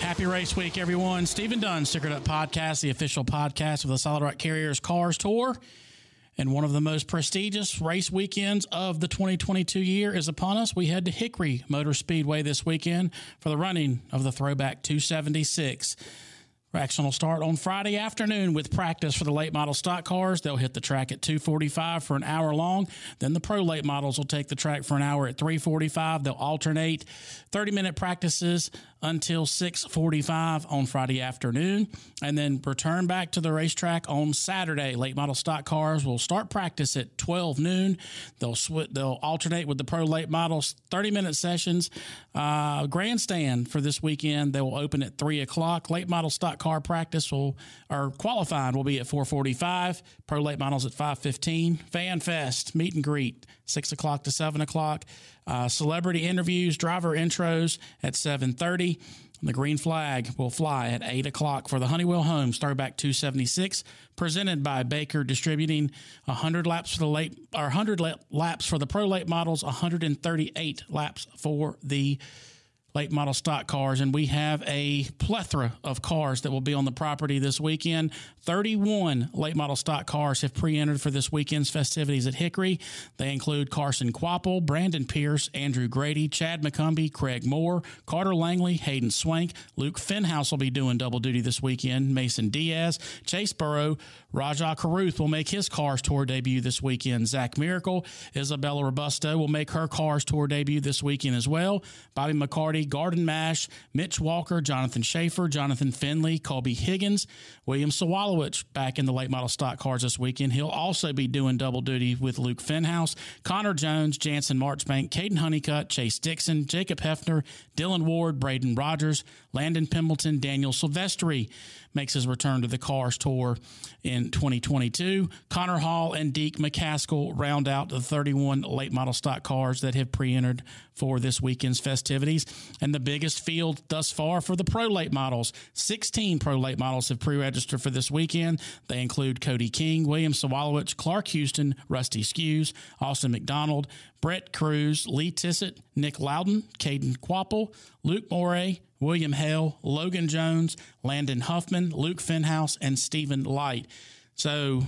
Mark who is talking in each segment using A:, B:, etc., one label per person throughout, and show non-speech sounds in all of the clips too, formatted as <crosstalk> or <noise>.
A: Happy race week, everyone. Stephen Dunn, Stickered Up Podcast, the official podcast of the Solid Rock Carriers Cars Tour. And one of the most prestigious race weekends of the 2022 year is upon us. We head to Hickory Motor Speedway this weekend for the running of the Throwback 276. Action will start on Friday afternoon with practice for the late model stock cars. They'll hit the track at 2:45 for an hour long. Then the pro late models will take the track for an hour at 3:45. They'll alternate 30-minute practices until 6:45 on Friday afternoon, and then return back to the racetrack on Saturday. Late model stock cars will start practice at 12 noon. They'll sw- they'll alternate with the pro late models 30-minute sessions. Uh, grandstand for this weekend they will open at 3 o'clock. Late model stock car practice will or qualifying will be at 4:45. Pro late models at 5:15. Fan Fest meet and greet 6 o'clock to 7 o'clock. Uh, celebrity interviews, driver intros at 7:30. The green flag will fly at 8 o'clock for the Honeywell Homes Throwback 276, presented by Baker Distributing. 100 laps for the late, or 100 laps for the pro late models, 138 laps for the late model stock cars, and we have a plethora of cars that will be on the property this weekend. 31 late model stock cars have pre entered for this weekend's festivities at Hickory. They include Carson Kvapil, Brandon Pierce, Andrew Grady, Chad McCumbee, Craig Moore, Carter Langley, Hayden Swank, Luke Fenhaus will be doing double duty this weekend, Mason Diaz, Chase Burrow, Rajah Caruth will make his Cars Tour debut this weekend. Zach Miracle, Isabella Robusto will make her Cars Tour debut this weekend as well. Bobby McCarty, Garden Mash, Mitch Walker, Jonathan Schaefer, Jonathan Finley, Colby Higgins, William Sawalich back in the late model stock cars this weekend. He'll also be doing double duty with Luke Fenhaus, Connor Jones, Jansen Marchbank, Caden Honeycutt, Chase Dixon, Jacob Hefner, Dylan Ward, Braden Rogers, Landon Pembelton, Daniel Silvestri makes his return to the Cars Tour in 2022. Connor Hall and Deke McCaskill round out the 31 late model stock cars that have pre entered for this weekend's festivities. And the biggest field thus far for the pro late models 16 pro late models have pre registered for this weekend. They include Cody King, William Sawalich, Clark Houston, Rusty Skewes, Austin McDonald, Brett Cruz, Lee Tissot, Nick Loden, Caden Kvapil, Luke Moray, William Hale, Logan Jones, Landon Huffman, Luke Fenhaus, and Stephen Light. So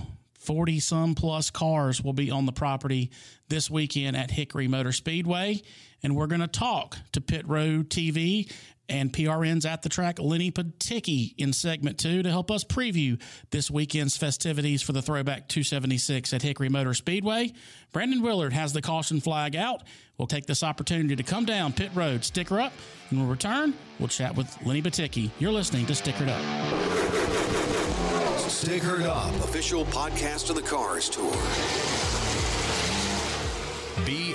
A: 40 some plus cars will be on the property this weekend at Hickory Motor Speedway. And we're going to talk to Pit Road TV and PRN's at the track, Lenny Batycki, in segment two to help us preview this weekend's festivities for the Throwback 276 at Hickory Motor Speedway. Brandon Willard has the caution flag out. We'll take this opportunity to come down pit road, sticker up, and we'll return. We'll chat with Lenny Batycki. You're listening to Stickered Up.
B: Stickered Up, official podcast of the Cars Tour.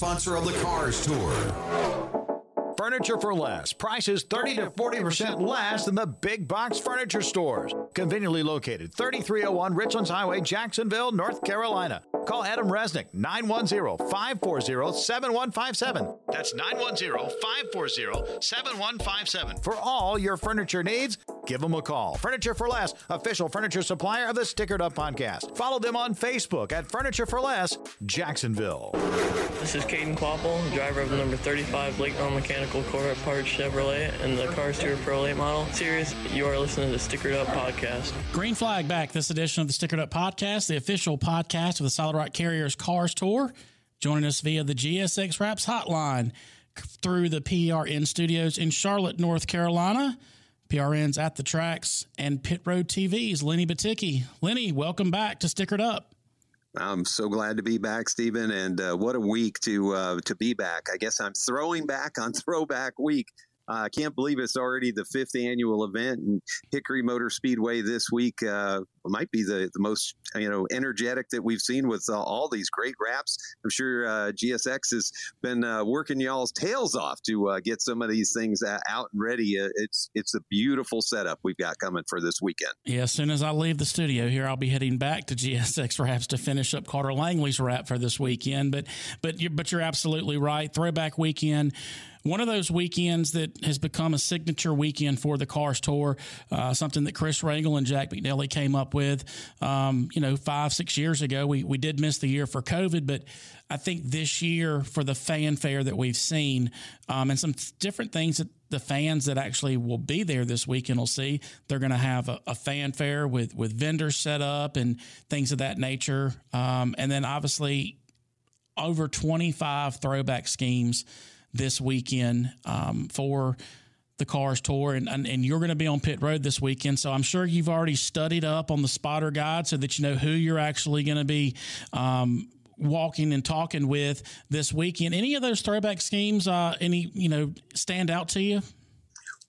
B: sponsor of the Cars Tour.
C: Furniture for less. Prices 30 to 40% less than the big box furniture stores. Conveniently located 3301 Richlands Highway, Jacksonville, North Carolina. Call Adam Resnick 910-540-7157. That's 910-540-7157 for all your furniture needs. Give them a call. Furniture for Less, official furniture supplier of the Stickered Up podcast. Follow them on Facebook at Furniture for Less Jacksonville.
D: This is Caden Kvapil, driver of the number 35 Lake Non Mechanical Corvette Parts Chevrolet and the Cars Tour Pro Late Model Series. You are listening to the Stickered Up podcast.
A: Green flag back this edition of the Stickered Up podcast, the official podcast of the Solid Rock Carriers Cars Tour. Joining us via the GSX Wraps hotline through the PRN studios in Charlotte, North Carolina. PRN's at the tracks and Pit Road TV's Lenny Batycki. Lenny, welcome back to Stickered Up.
E: I'm so glad to be back, Stephen, and uh, what a week to uh, to be back. I guess I'm throwing back on <laughs> Throwback Week. I uh, can't believe it's already the fifth annual event, and Hickory Motor Speedway this week uh, might be the, the most you know energetic that we've seen with uh, all these great wraps. I'm sure uh, GSX has been uh, working y'all's tails off to uh, get some of these things out and ready. it's it's a beautiful setup we've got coming for this weekend.
A: Yeah, as soon as I leave the studio here, I'll be heading back to GSX wraps to finish up Carter Langley's wrap for this weekend. But but you're, but you're absolutely right. Throwback weekend one of those weekends that has become a signature weekend for the Cars Tour, uh, something that Chris Regal and Jack McNelly came up with, um, you know, five, six years ago. We, we did miss the year for COVID, but I think this year for the fanfare that we've seen um, and some different things that the fans that actually will be there this weekend will see, they're going to have a, a, fanfare with, with vendors set up and things of that nature. Um, and then obviously over 25 throwback schemes this weekend um, for the Cars Tour, and, and, and you're going to be on pit road this weekend. So I'm sure you've already studied up on the spotter guide so that you know who you're actually going to be. Um, walking and talking with this weekend any of those throwback schemes uh, any you know stand out to you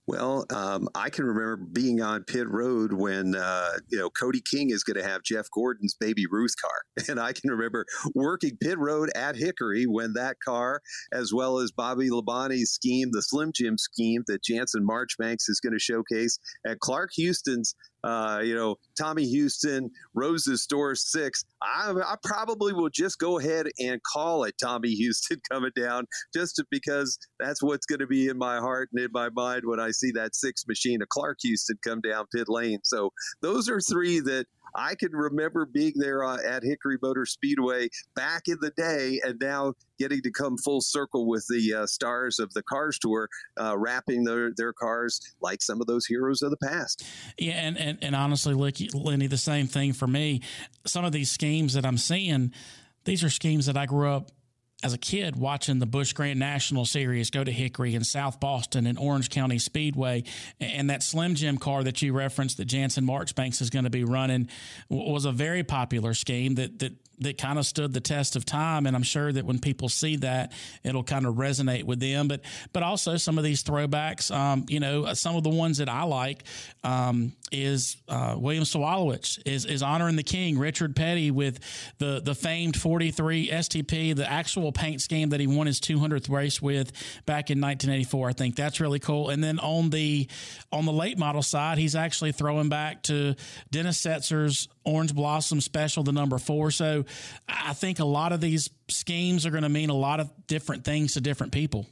E: well, um, I can remember being on pit road when uh, you know Cody King is going to have Jeff Gordon's Baby Ruth car, <laughs> and I can remember working pit road at Hickory when that car, as well as Bobby Labonte's scheme, the Slim Jim scheme that Jansen Marchbanks is going to showcase at Clark Houston's uh, you know, Tommy Houston, Rose's Store Six. I, I, probably will just go ahead and call it Tommy <laughs> Houston coming down, just because that's what's going to be in my heart and in my mind when I see that six machine of Clark Houston come down pit lane. So those are three that I can remember being there uh, at Hickory Motor Speedway back in the day, and now getting to come full circle with the uh, stars of the Cars Tour, uh, wrapping their, their cars like some of those heroes of the past.
A: Yeah, and, and, and honestly, Lenny, the same thing for me. Some of these schemes that I'm seeing, these are schemes that I grew up as a kid watching the Busch Grand National Series go to Hickory and South Boston and Orange County Speedway, and that Slim Jim car that you referenced that Jansen Marchbanks is going to be running was a very popular scheme that that that kind of stood the test of time. And I'm sure that when people see that, it'll kind of resonate with them. But but also some of these throwbacks, um, you know, some of the ones that I like um, is uh, William Sawalich is is honoring the king, Richard Petty, with the the famed 43 STP, the actual paint scheme that he won his 200th race with back in 1984. I think that's really cool. And then on the on the late model side, he's actually throwing back to Dennis Setzer's Orange Blossom Special, the number four. So I think a lot of these schemes are going to mean a lot of different things to different people.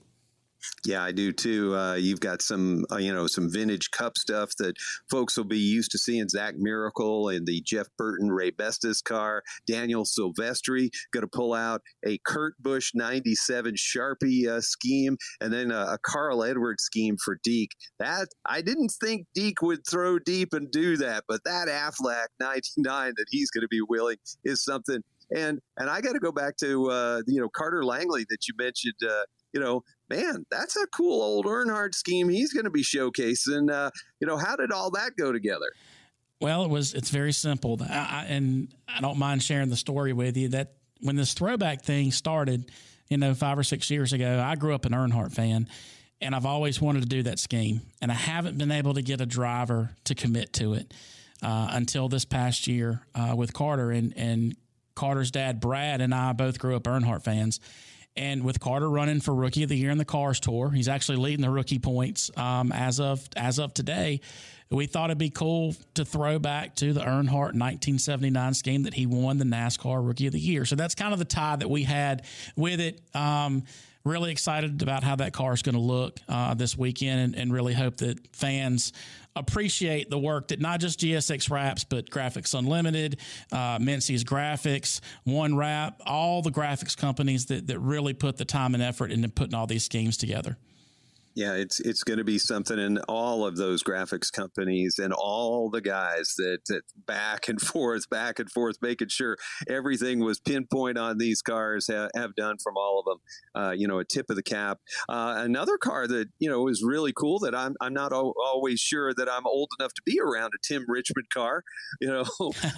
E: Yeah, I do too. Uh, you've got some, uh, you know, some vintage cup stuff that folks will be used to seeing. Zach Miracle and the Jeff Burton Raybestos car. Daniel Silvestri going to pull out a Kurt Busch 97 Sharpie uh, scheme and then a, a, Carl Edwards scheme for Deke. That I didn't think Deke would throw deep and do that, but that Aflac 99 that he's going to be willing is something. And and I got to go back to uh, you know Carter Langley that you mentioned. Uh, you know, man, that's a cool old Earnhardt scheme he's going to be showcasing. Uh, you know, how did all that go together?
A: Well, it was. It's very simple, I, and I don't mind sharing the story with you. That when this throwback thing started, you know, five or six years ago, I grew up an Earnhardt fan, and I've always wanted to do that scheme, and I haven't been able to get a driver to commit to it uh, until this past year uh, with Carter and and Carter's dad Brad and I both grew up Earnhardt fans and with Carter running for Rookie of the Year in the Cars Tour, he's actually leading the rookie points um, as of as of today. We thought it'd be cool to throw back to the Earnhardt 1979 scheme that he won the NASCAR Rookie of the Year. So that's kind of the tie that we had with it. Um, really excited about how that car is going to look uh, this weekend and, and, really hope that fans appreciate the work that not just GSX Wraps, but Graphics Unlimited, uh, Graphics, One Wrap, all the graphics companies that, that really put the time and effort into putting all these schemes together.
E: Yeah, it's it's going to be something in all of those graphics companies and all the guys that, that, back and <laughs> forth, back and forth, making sure everything was pinpoint on these cars have, have done from all of them. Uh, you know, a tip of the cap. Uh, another car that you know is really cool that I'm I'm not al- always sure that I'm old enough to be around a Tim Richmond car. <laughs> You know,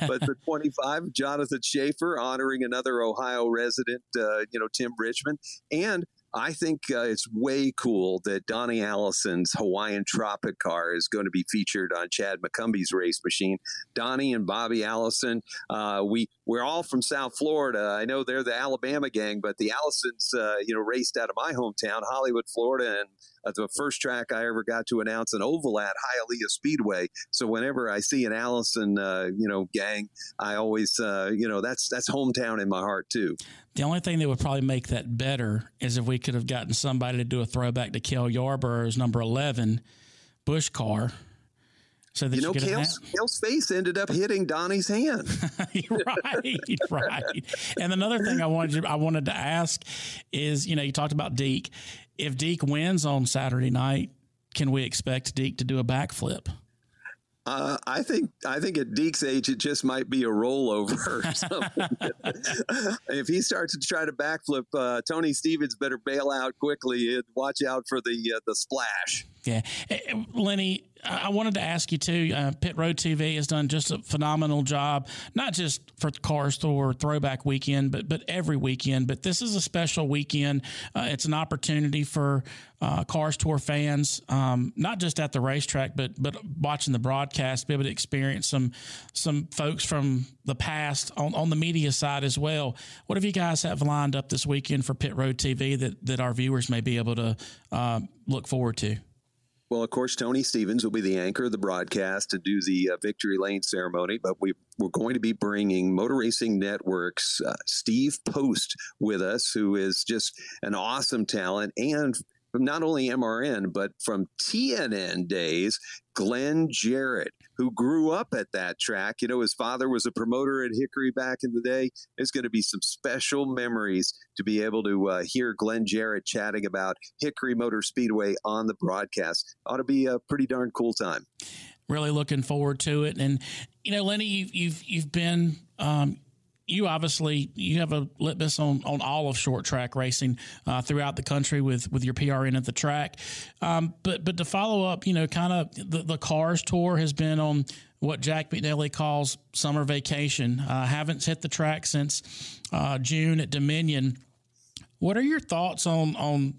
E: but the <laughs> 25 Jonathan Schaefer honoring another Ohio resident. Uh, you know, Tim Richmond and I think uh, it's way cool that Donnie Allison's Hawaiian Tropic car is going to be featured on Chad McCumbee's race machine. Donnie and Bobby Allison, uh, we we're all from South Florida. I know they're the Alabama gang, but the Allisons, uh, you know, raced out of my hometown, Hollywood, Florida, and uh, the first track I ever got to announce an oval at Hialeah Speedway. So whenever I see an Allison, uh, you know, gang, I always, uh, you know, that's that's hometown in my heart too.
A: The only thing that would probably make that better is if we could have gotten somebody to do a throwback to Cale Yarborough's number eleven Busch car
E: so that you know, Cale's, Cale's face ended up hitting Donnie's hand. <laughs>
A: right, <laughs> right. And another thing I wanted to, I wanted to ask is, you know, you talked about Deke. If Deke wins on Saturday night, can we expect Deke to do a backflip?
E: Uh, I think I think at Deke's age, it just might be a rollover. <laughs> if he starts to try to backflip, uh, Tony Stevens better bail out quickly and watch out for the uh, the splash.
A: Yeah, Lenny, I wanted to ask you too. Uh, Pit Road TV has done just a phenomenal job, not just for Cars Tour Throwback Weekend, but but every weekend. But this is a special weekend. Uh, it's an opportunity for uh, Cars Tour fans, um, not just at the racetrack, but but watching the broadcast, be able to experience some some folks from the past on, on the media side as well. What have you guys have lined up this weekend for Pit Road TV that that our viewers may be able to uh, look forward to?
E: Well, of course, Tony Stevens will be the anchor of the broadcast to do the uh, victory lane ceremony, but we, we're going to be bringing Motor Racing Network's uh, Steve Post with us, who is just an awesome talent and from not only MRN, but from TNN days, Glenn Jarrett, who grew up at that track. You know, his father was a promoter at Hickory back in the day. There's going to be some special memories to be able to uh, hear Glenn Jarrett chatting about Hickory Motor Speedway on the broadcast. Ought to be a pretty darn cool time.
A: Really looking forward to it. And, you know, Lenny, you've, you've, you've been, um, you obviously you have a litmus on, on all of short track racing uh, throughout the country with with your PRN at the track. Um, but but to follow up, you know, kind of the, the cars tour has been on what Jack McNelly calls summer vacation. Uh, haven't hit the track since uh, June at Dominion. What are your thoughts on on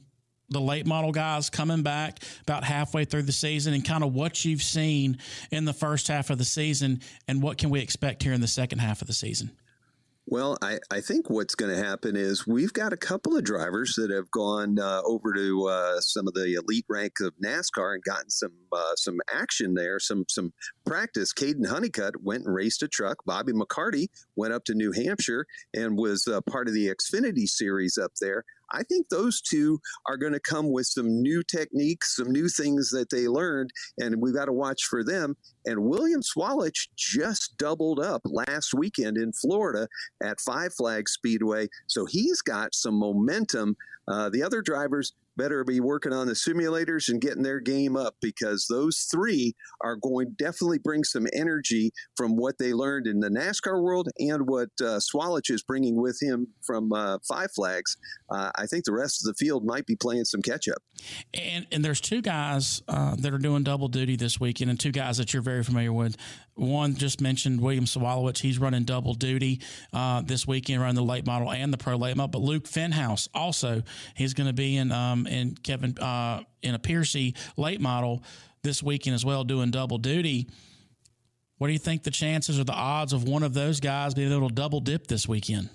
A: the late model guys coming back about halfway through the season and kind of what you've seen in the first half of the season and what can we expect here in the second half of the season?
E: Well, I, I think what's going to happen is we've got a couple of drivers that have gone uh, over to uh, some of the elite rank of NASCAR and gotten some uh, some action there, some some practice. Caden Honeycutt went and raced a truck. Bobby McCarty went up to New Hampshire and was uh, part of the Xfinity series up there. I think those two are going to come with some new techniques, some new things that they learned, and we've got to watch for them. And William Sawalich just doubled up last weekend in Florida at Five Flag Speedway. So he's got some momentum. Uh, the other drivers, better be working on the simulators and getting their game up because those three are going definitely bring some energy from what they learned in the NASCAR world and what uh, Sawalich is bringing with him from uh, Five Flags. Uh, I think the rest of the field might be playing some catch up.
A: And, and there's two guys uh, that are doing double duty this weekend, and two guys that you're very familiar with. One just mentioned William Sawalich. He's running double duty uh, this weekend, running the late model and the pro late model. But Luke Fenhaus also, he's going to be in um, in Kevin uh, in a Piercy late model this weekend as well, doing double duty. What do you think the chances or the odds of one of those guys being able to double dip this weekend?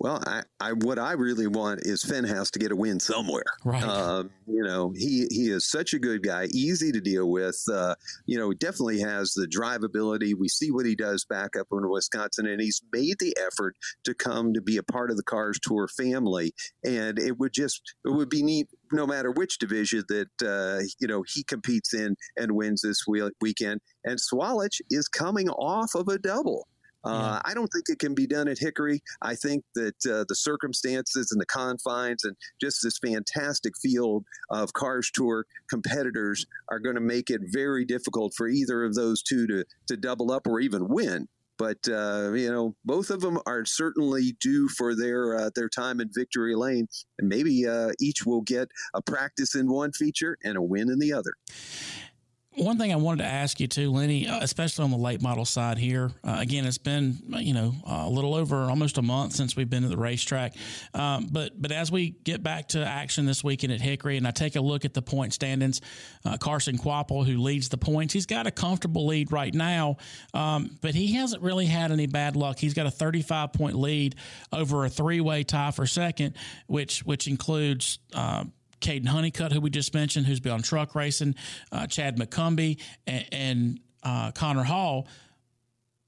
E: Well, I, I, what I really want is Fenhaus to get a win somewhere.
A: Right.
E: Um, you know, he he is such a good guy, easy to deal with. Uh, you know, definitely has the drive ability. We see what he does back up in Wisconsin, and he's made the effort to come to be a part of the Cars Tour family. And it would just it would be neat no matter which division that uh, you know he competes in and wins this weekend. And Sawalich is coming off of a double. Uh, I don't think it can be done at Hickory. I think that uh, the circumstances and the confines and just this fantastic field of Cars Tour competitors are going to make it very difficult for either of those two to, to double up or even win. But uh, you know, both of them are certainly due for their uh, their time in victory lane, and maybe uh, each will get a practice in one feature and a win in the other.
A: One thing I wanted to ask you too, Lenny, uh, especially on the late model side here. Uh, again, it's been you know a little over almost a month since we've been at the racetrack, um, but but as we get back to action this weekend at Hickory, and I take a look at the point standings, uh, Carson Kvapil, who leads the points, he's got a comfortable lead right now, um, but he hasn't really had any bad luck. He's got a 35 point lead over a three way tie for second, which which includes. Uh, Caden Honeycutt, who we just mentioned, who's been on truck racing, uh, Chad McCumbee, and, and uh, Connor Hall.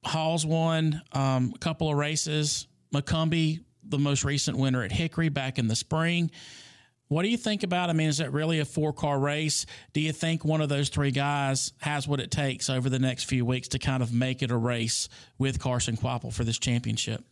A: Hall's won um, a couple of races. McCumbee, the most recent winner at Hickory back in the spring. What do you think about? I mean, is it really a four car race? Do you think one of those three guys has what it takes over the next few weeks to kind of make it a race with Carson Kvapil for this championship?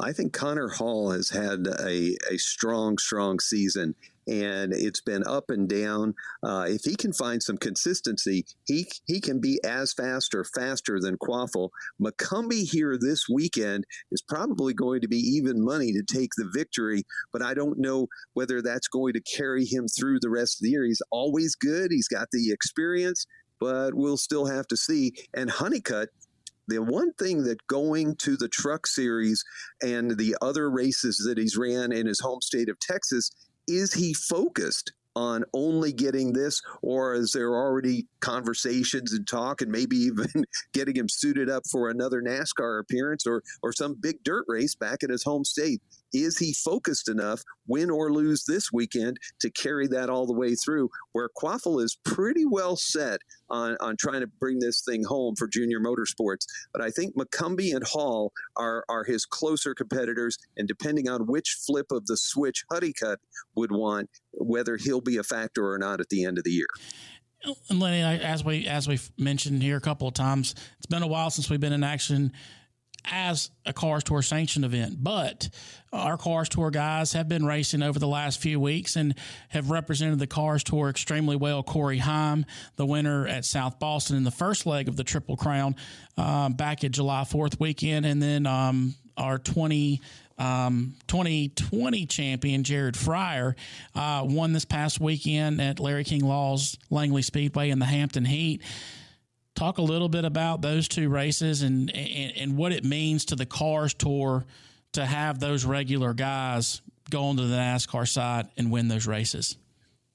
E: I think Connor Hall has had a, a strong, strong season and it's been up and down. Uh, if he can find some consistency, he he can be as fast or faster than Kvapil. McCumbee here this weekend is probably going to be even money to take the victory, but I don't know whether that's going to carry him through the rest of the year. He's always good. He's got the experience, but we'll still have to see. And Honeycutt the one thing that going to the truck series and the other races that he's ran in his home state of Texas is he focused on only getting this, or is there already conversations and talk, and maybe <laughs> even getting him suited up for another NASCAR appearance or or some big dirt race back in his home state? Is he focused enough, win or lose this weekend, to carry that all the way through? Where Kvapil is pretty well set on, on trying to bring this thing home for junior motorsports. But I think McCumbee and Hall are, are his closer competitors. And depending on which flip of the switch Honeycutt would want, whether he'll be a factor or not at the end of the year.
A: And Lenny, as we as we've mentioned here a couple of times, it's been a while since we've been in action as a Cars Tour sanctioned event, but our Cars Tour guys have been racing over the last few weeks and have represented the Cars Tour extremely well. Corey Heim, the winner at South Boston in the first leg of the Triple Crown um, back at July 4th weekend, and then um, our 20. Um, 2020 champion Jared Fryar uh, won this past weekend at Larry King Law's Langley Speedway in the Hampton Heat talk a little bit about those two races and, and, and what it means to the Cars Tour to have those regular guys go onto the NASCAR side and win those races.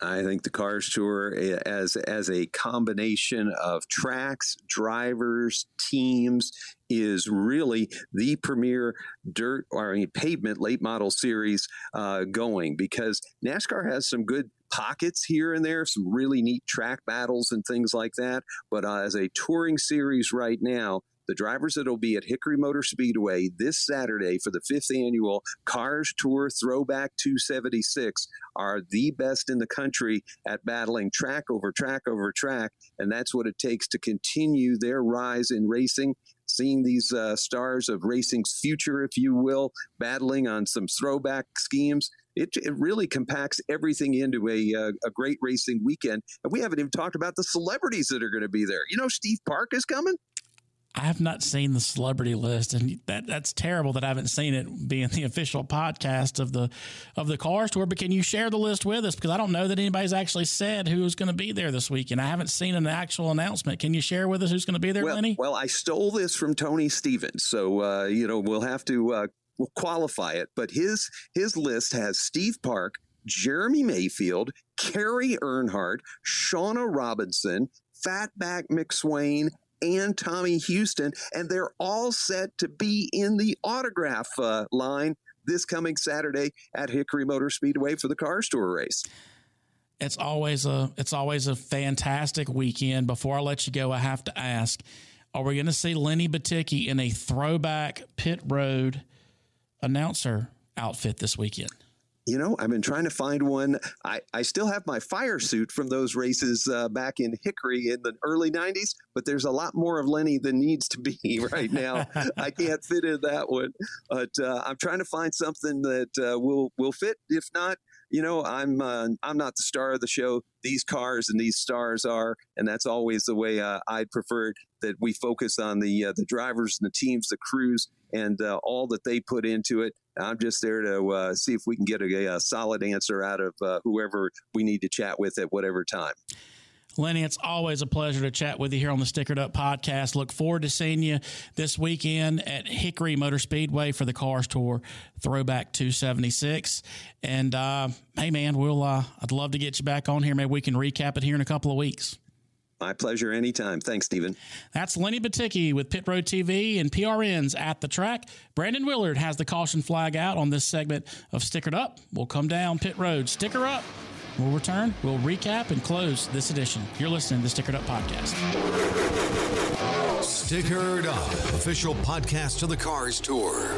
E: I think the Cars Tour, eh, as as a combination of tracks, drivers, teams, is really the premier dirt or I mean, pavement late model series uh, going because NASCAR has some good pockets here and there, some really neat track battles and things like that. But uh, as a touring series right now, the drivers that will be at Hickory Motor Speedway this Saturday for the fifth annual Cars Tour Throwback 276 are the best in the country at battling track over track over track. And that's what it takes to continue their rise in racing. Seeing these uh, stars of racing's future, if you will, battling on some throwback schemes it, it really compacts everything into a, uh, a great racing weekend. And we haven't even talked about the celebrities that are going to be there. You know, Steve Park is coming.
A: I have not seen the celebrity list, and that that's terrible that I haven't seen it being the official podcast of the of the Cars Tour. But can you share the list with us? Because I don't know that anybody's actually said who's going to be there this weekend. I haven't seen an actual announcement. Can you share with us who's going to be there,
E: well,
A: Lenny?
E: Well, I stole this from Tony Stevens, so uh, you know we'll have to uh, will qualify it, but his his list has Steve Park, Jeremy Mayfield, Kerry Earnhardt, Shawna Robinson, Fatback McSwain, and Tommy Houston, and they're all set to be in the autograph uh, line this coming Saturday at Hickory Motor Speedway for the Cars Tour race.
A: It's always a it's always a fantastic weekend. Before I let you go, I have to ask: Are we going to see Lenny Batycki in a throwback pit road announcer outfit this weekend?
E: you know, I've been trying to find one. I, I still have my fire suit from those races uh, back in Hickory in the early 90s, but there's a lot more of Lenny than needs to be <laughs> right now. I can't fit in that one. But uh, I'm trying to find something that uh, will, will fit. If not, you know, I'm uh, I'm not the star of the show. These cars and these stars are, and that's always the way uh, I'd prefer that we focus on the uh, the drivers and the teams, the crews, and uh, all that they put into it. I'm just there to uh, see if we can get a, a solid answer out of uh, whoever we need to chat with at whatever time.
A: Lenny, it's always a pleasure to chat with you here on the Stickered Up podcast. Look forward to seeing you this weekend at Hickory Motor Speedway for the Cars Tour Throwback 276. And uh, hey, man, we'll uh, I'd love to get you back on here. Maybe we can recap it here in a couple of weeks.
E: My pleasure anytime. Thanks, Stephen.
A: That's Lenny Batycki with Pit Road TV and PRNs at the track. Brandon Willard has the caution flag out on this segment of Stickered Up. We'll come down Pit Road. Sticker up. We'll return, we'll recap and close this edition. You're listening to the Stickered Up Podcast.
B: Stickered Up, official podcast of the Cars Tour.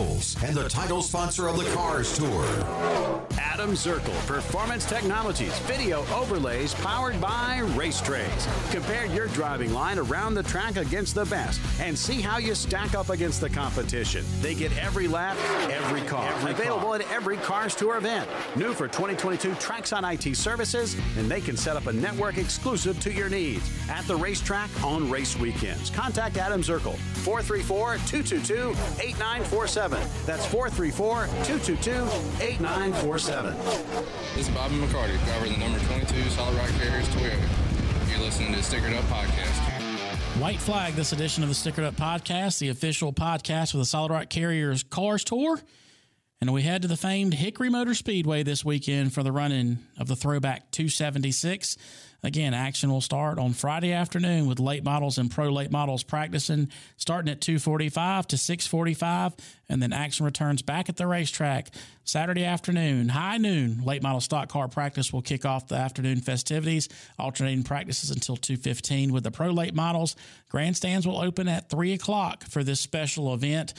B: and the title sponsor of the Cars Tour.
F: Adam Zirkel, Performance Technologies, video overlays powered by Racetrays. Compare your driving line around the track against the best and see how you stack up against the competition. They get every lap, every car. Every Available car. at every Cars Tour event. New for 2022 Trackside IT services, and they can set up a network exclusive to your needs at the racetrack on race weekends. Contact Adam Zirkel, 434 222 8947. That's 434 222 8947.
G: This is Bobby McCarty, driver of the number 22 Solid Rock Carriers Toyota. You're listening to the Stickered Up Podcast.
A: White flag this edition of the Stickered Up Podcast, the official podcast for the Solid Rock Carriers Cars Tour. And we head to the famed Hickory Motor Speedway this weekend for the running of the Throwback 276. Again, action will start on Friday afternoon with late models and pro late models practicing starting at 2:45 to 6:45 and then action returns back at the racetrack Saturday afternoon, high noon. Late model stock car practice will kick off the afternoon festivities, alternating practices until 2:15 with the pro late models. Grandstands will open at 3 o'clock for this special event.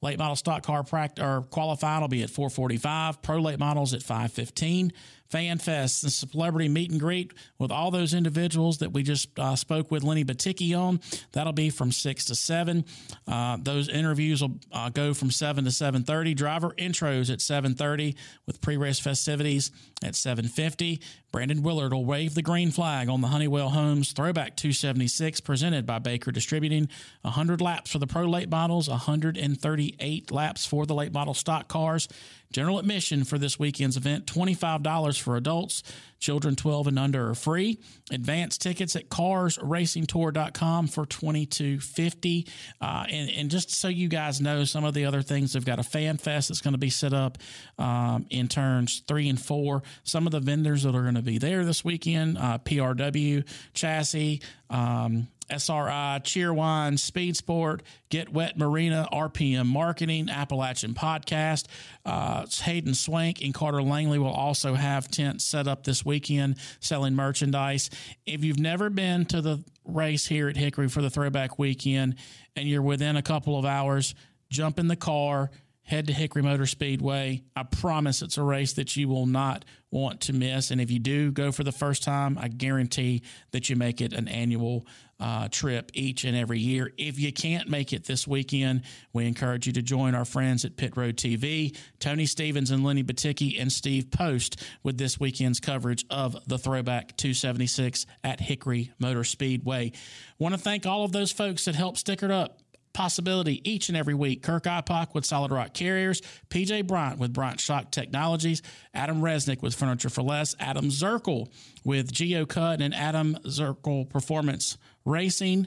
A: Late model stock car practice or qualifying will be at 445. Pro late models at 515. Fan Fest, the celebrity meet and greet with all those individuals that we just uh, spoke with Lenny Batycki on. That'll be from six to seven. Uh, those interviews will uh, go from seven to seven thirty. Driver intros at seven thirty with pre-race festivities at seven fifty. Brandon Willard will wave the green flag on the Honeywell Homes Throwback 276 presented by Baker Distributing. 100 laps for the pro late models, 138 laps for the late model stock cars. General admission for this weekend's event $25 for adults. Children 12 and under are free. Advance tickets at carsracingtour.com for $22.50. Uh, and, and just so you guys know, some of the other things, they've got a fan fest that's going to be set up um, in turns three and four. Some of the vendors that are going to be there this weekend uh, PRW, Chassis, um, SRI, Cheerwine, Speed Sport, Get Wet Marina, RPM Marketing, Appalachian Podcast. Uh, Hayden Swank and Carter Langley will also have tents set up this weekend selling merchandise. If you've never been to the race here at Hickory for the throwback weekend and you're within a couple of hours, jump in the car head to Hickory Motor Speedway. I promise it's a race that you will not want to miss. And if you do go for the first time, I guarantee that you make it an annual uh, trip each and every year. If you can't make it this weekend, we encourage you to join our friends at Pit Road TV, Tony Stevens and Lenny Batycki and Steve Post with this weekend's coverage of the Throwback 276 at Hickory Motor Speedway. Want to thank all of those folks that helped sticker it up possibility each and every week. Kirk Ipock with Solid Rock Carriers, PJ Bryant with Bryant Shock Technologies, Adam Resnick with Furniture for Less, Adam Zirkle with Geo Cut and Adam Zirkle Performance Racing,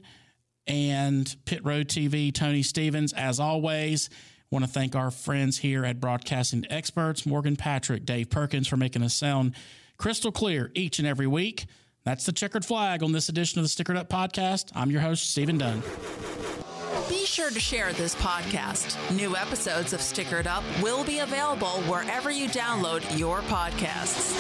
A: and Pit Road TV, Tony Stevens. As always, want to thank our friends here at Broadcasting Experts, Morgan Patrick, Dave Perkins, for making us sound crystal clear each and every week. That's the checkered flag on this edition of the Stickered Up Podcast. I'm your host, Stephen Dunn.
H: Be sure to share this podcast. New episodes of Stickered Up will be available wherever you download your podcasts.